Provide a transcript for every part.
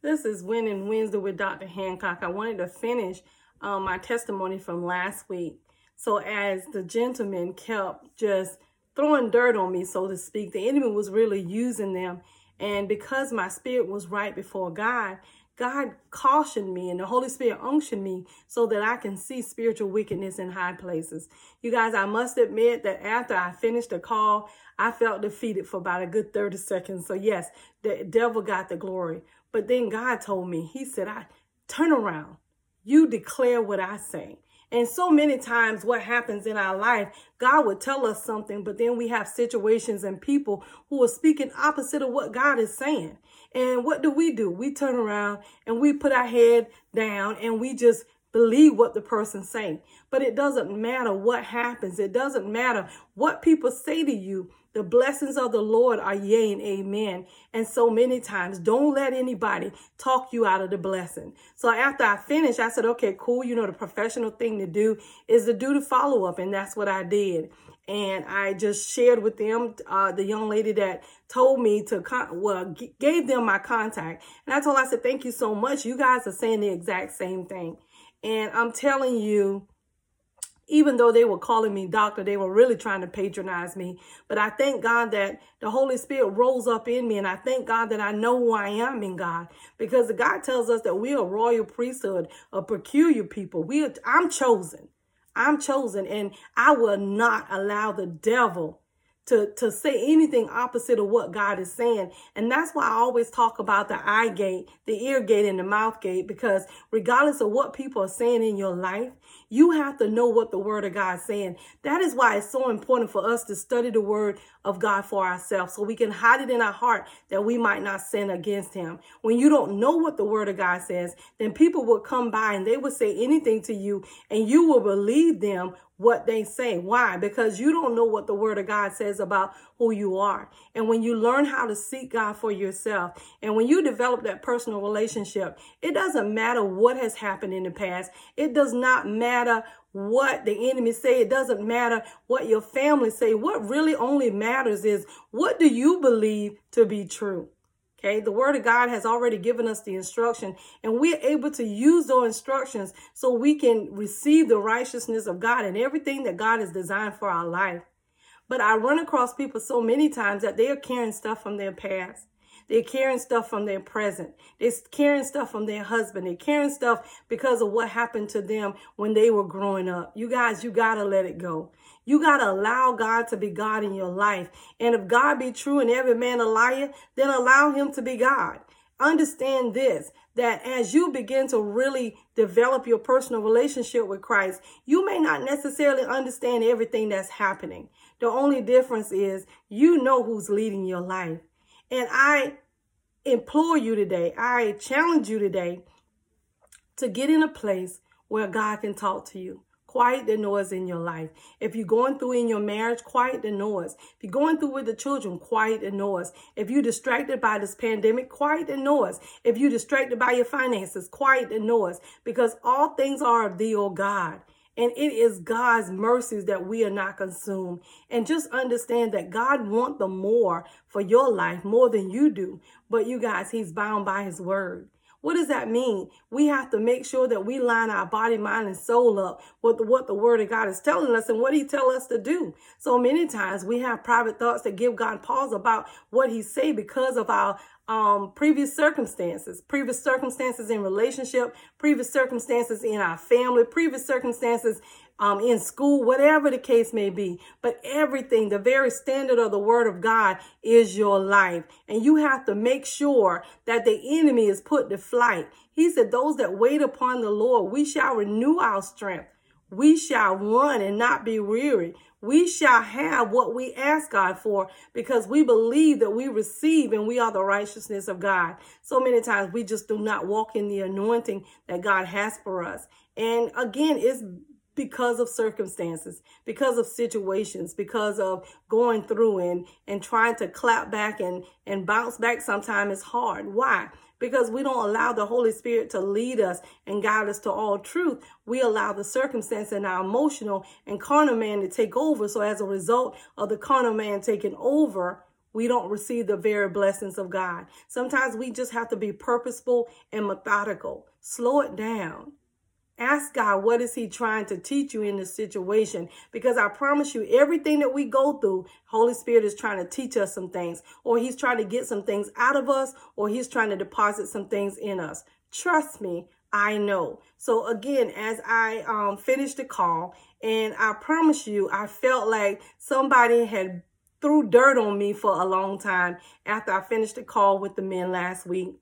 This is Winning Wednesday with Dr. Hancock. I wanted to finish um, my testimony from last week. So, as the gentleman kept just throwing dirt on me, so to speak, the enemy was really using them. And because my spirit was right before God, God cautioned me and the Holy Spirit unctioned me so that I can see spiritual wickedness in high places. You guys, I must admit that after I finished the call, I felt defeated for about a good 30 seconds. So yes, the devil got the glory. But then God told me, he said, I turn around. You declare what I say. And so many times, what happens in our life, God would tell us something, but then we have situations and people who are speaking opposite of what God is saying. And what do we do? We turn around and we put our head down and we just believe what the person's saying. But it doesn't matter what happens. It doesn't matter what people say to you. The blessings of the Lord are yea and amen. And so many times, don't let anybody talk you out of the blessing. So after I finished, I said, okay, cool. You know, the professional thing to do is to do the follow up. And that's what I did. And I just shared with them, uh, the young lady that told me to, con- well, g- gave them my contact. And I told her, I said, thank you so much. You guys are saying the exact same thing. And I'm telling you, even though they were calling me doctor, they were really trying to patronize me. But I thank God that the Holy Spirit rose up in me. And I thank God that I know who I am in God because God tells us that we are royal priesthood, a peculiar people. We are, I'm chosen. I'm chosen and I will not allow the devil to, to say anything opposite of what God is saying. And that's why I always talk about the eye gate, the ear gate, and the mouth gate, because regardless of what people are saying in your life, you have to know what the word of God is saying. That is why it's so important for us to study the word of God for ourselves so we can hide it in our heart that we might not sin against him. When you don't know what the word of God says, then people will come by and they will say anything to you and you will believe them what they say. Why? Because you don't know what the word of God says about who you are. And when you learn how to seek God for yourself and when you develop that personal relationship, it doesn't matter what has happened in the past. It does not matter what the enemy say. It doesn't matter what your family say. What really only matters is what do you believe to be true? Okay, the word of God has already given us the instruction, and we're able to use those instructions so we can receive the righteousness of God and everything that God has designed for our life. But I run across people so many times that they are carrying stuff from their past. They're carrying stuff from their present. They're carrying stuff from their husband. They're carrying stuff because of what happened to them when they were growing up. You guys, you got to let it go. You got to allow God to be God in your life. And if God be true and every man a liar, then allow him to be God. Understand this that as you begin to really develop your personal relationship with Christ, you may not necessarily understand everything that's happening. The only difference is you know who's leading your life. And I implore you today, I challenge you today to get in a place where God can talk to you. Quiet the noise in your life. If you're going through in your marriage, quiet the noise. If you're going through with the children, quiet the noise. If you're distracted by this pandemic, quiet the noise. If you're distracted by your finances, quiet the noise. Because all things are of thee, O God. And it is God's mercies that we are not consumed. And just understand that God wants the more for your life, more than you do. But you guys, He's bound by His word. What does that mean? We have to make sure that we line our body, mind, and soul up with what the word of God is telling us and what he tell us to do. So many times we have private thoughts that give God pause about what he say because of our um, previous circumstances, previous circumstances in relationship, previous circumstances in our family, previous circumstances um, in school, whatever the case may be. But everything, the very standard of the word of God is your life. And you have to make sure that the enemy is put to flight. He said, those that wait upon the Lord, we shall renew our strength. We shall run and not be weary. We shall have what we ask God for because we believe that we receive and we are the righteousness of God. So many times we just do not walk in the anointing that God has for us. And again, it's because of circumstances, because of situations, because of going through and, and trying to clap back and, and bounce back sometimes is hard. Why? Because we don't allow the Holy Spirit to lead us and guide us to all truth. We allow the circumstance and our emotional and carnal man to take over. So as a result of the carnal man taking over, we don't receive the very blessings of God. Sometimes we just have to be purposeful and methodical. Slow it down. Ask God, what is he trying to teach you in this situation? Because I promise you, everything that we go through, Holy Spirit is trying to teach us some things, or he's trying to get some things out of us, or he's trying to deposit some things in us. Trust me, I know. So again, as I um, finished the call, and I promise you, I felt like somebody had threw dirt on me for a long time after I finished the call with the men last week.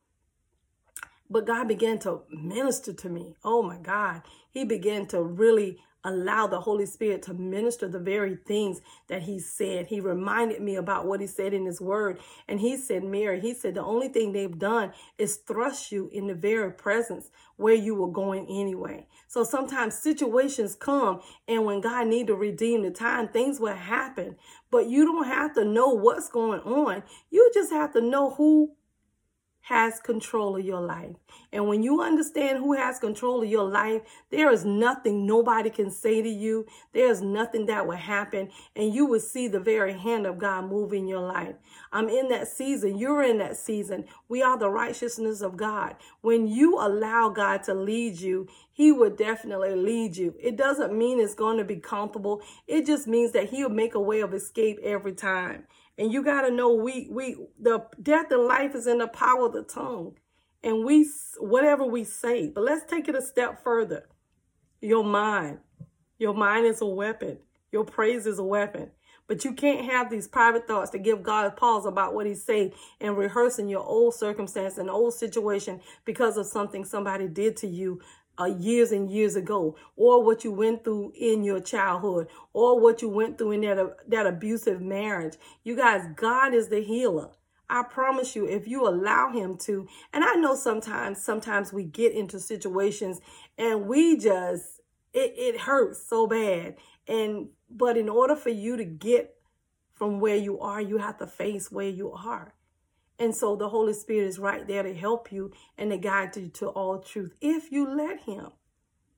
But God began to minister to me. Oh my God. He began to really allow the Holy Spirit to minister the very things that he said. He reminded me about what he said in his word. And he said, Mary, he said, the only thing they've done is thrust you in the very presence where you were going anyway. So sometimes situations come and when God need to redeem the time, things will happen. But you don't have to know what's going on. You just have to know who has control of your life. And when you understand who has control of your life, there is nothing nobody can say to you. There's nothing that will happen. And you will see the very hand of God move in your life. I'm in that season. You're in that season. We are the righteousness of God. When you allow God to lead you, he will definitely lead you. It doesn't mean it's going to be comfortable. It just means that he'll make a way of escape every time. And you got to know we we the death and life is in the power of the tongue. And we whatever we say. But let's take it a step further. Your mind. Your mind is a weapon. Your praise is a weapon. But you can't have these private thoughts to give God pause about what he's saying and rehearsing your old circumstance and old situation because of something somebody did to you uh, years and years ago, or what you went through in your childhood, or what you went through in that, uh, that abusive marriage. You guys, God is the healer. I promise you, if you allow him to, and I know sometimes, sometimes we get into situations and we just, it, it hurts so bad. And, but in order for you to get from where you are, you have to face where you are. And so the Holy Spirit is right there to help you and to guide you to all truth if you let Him.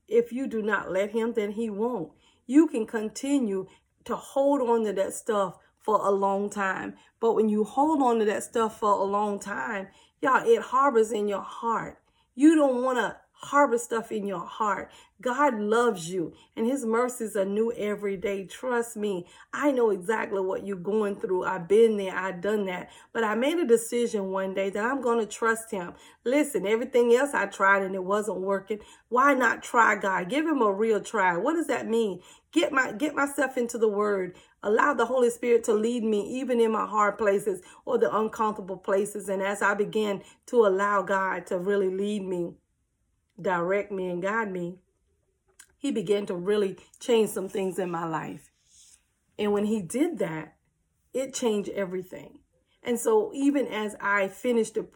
If you do not let Him, then He won't. You can continue to hold on to that stuff for a long time. But when you hold on to that stuff for a long time, y'all, it harbors in your heart. You don't want to harbor stuff in your heart. God loves you and his mercies are new every day. Trust me. I know exactly what you're going through. I've been there. I've done that. But I made a decision one day that I'm going to trust him. Listen, everything else I tried and it wasn't working. Why not try God? Give him a real try. What does that mean? Get my, get myself into the word. Allow the Holy Spirit to lead me even in my hard places or the uncomfortable places. And as I began to allow God to really lead me, direct me and guide me, he began to really change some things in my life. And when he did that, it changed everything. And so even as I finished the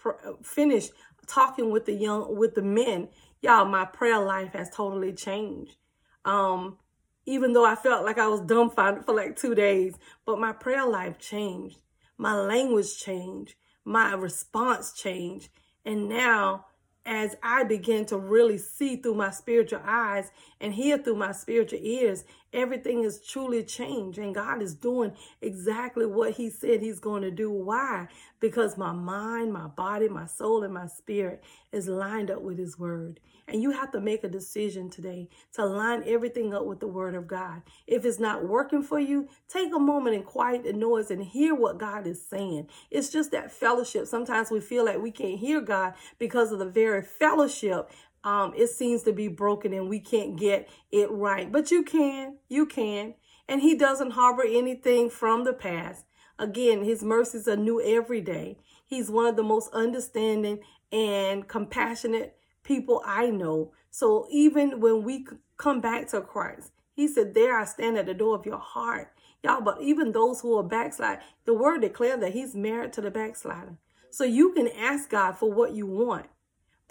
finished talking with the young with the men, y'all, my prayer life has totally changed. Um, even though I felt like I was dumbfounded for like two days, but my prayer life changed. My language changed. My response changed. And now as I begin to really see through my spiritual eyes and hear through my spiritual ears, everything is truly changed. And God is doing exactly what He said He's going to do. Why? Because my mind, my body, my soul, and my spirit is lined up with His Word. And you have to make a decision today to line everything up with the word of God. If it's not working for you, take a moment and quiet the noise and hear what God is saying. It's just that fellowship. Sometimes we feel like we can't hear God because of the very fellowship um, it seems to be broken and we can't get it right. But you can, you can. And he doesn't harbor anything from the past. Again, his mercies are new every day. He's one of the most understanding and compassionate people I know. So even when we come back to Christ, he said, there I stand at the door of your heart. Y'all, but even those who are backslide, the word declares that he's married to the backslider. So you can ask God for what you want.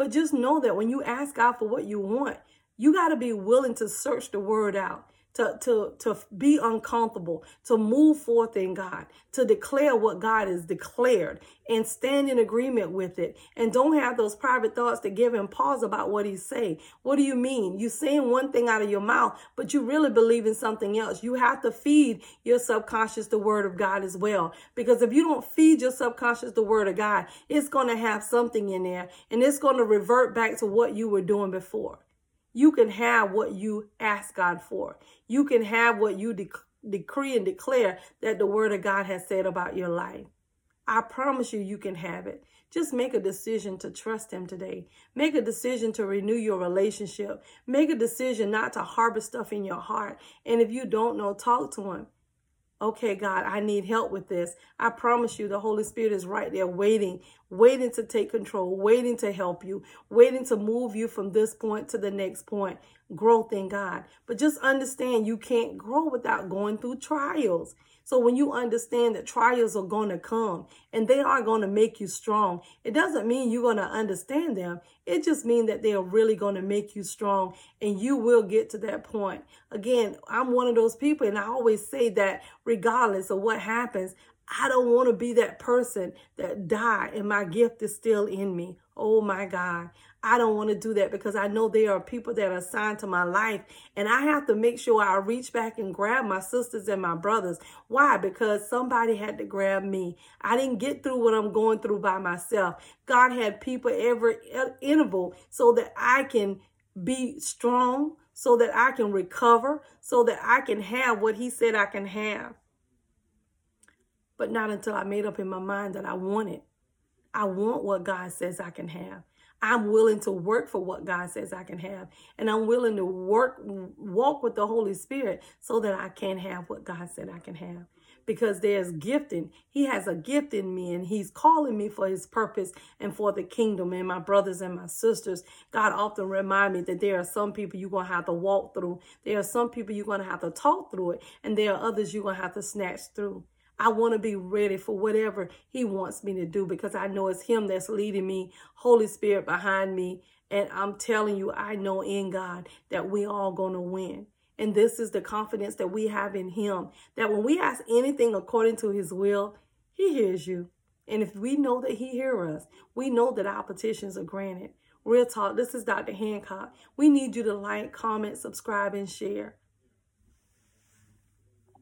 But just know that when you ask God for what you want, you got to be willing to search the word out to, to, to be uncomfortable, to move forth in God, to declare what God has declared and stand in agreement with it. And don't have those private thoughts to give him pause about what he's saying. What do you mean? You're saying one thing out of your mouth, but you really believe in something else. You have to feed your subconscious the word of God as well. Because if you don't feed your subconscious the word of God, it's going to have something in there and it's going to revert back to what you were doing before. You can have what you ask God for. You can have what you de- decree and declare that the word of God has said about your life. I promise you, you can have it. Just make a decision to trust Him today. Make a decision to renew your relationship. Make a decision not to harbor stuff in your heart. And if you don't know, talk to Him okay, God, I need help with this. I promise you, the Holy Spirit is right there waiting, waiting to take control, waiting to help you, waiting to move you from this point to the next point. Growth in God. But just understand you can't grow without going through trials. So when you understand that trials are going to come and they are going to make you strong, it doesn't mean you're going to understand them. It just means that they are really going to make you strong and you will get to that point. Again, I'm one of those people and I always say that regardless of what happens, I don't want to be that person that die and my gift is still in me. Oh my God. I don't want to do that because I know there are people that are assigned to my life and I have to make sure I reach back and grab my sisters and my brothers. Why? Because somebody had to grab me. I didn't get through what I'm going through by myself. God had people every interval so that I can be strong, so that I can recover, so that I can have what he said I can have. But not until I made up in my mind that I want it. I want what God says I can have. I'm willing to work for what God says I can have. And I'm willing to work, walk with the Holy Spirit so that I can have what God said I can have. Because there's gifting. He has a gift in me and he's calling me for his purpose and for the kingdom. And my brothers and my sisters, God often remind me that there are some people you're going to have to walk through. There are some people you're going to have to talk through it. And there are others you're going to have to snatch through. I want to be ready for whatever he wants me to do because I know it's him that's leading me, Holy Spirit behind me. And I'm telling you, I know in God that we all going to win. And this is the confidence that we have in him, that when we ask anything according to his will, he hears you. And if we know that he hears us, we know that our petitions are granted. Real talk, this is Dr. Hancock. We need you to like, comment, subscribe, and share.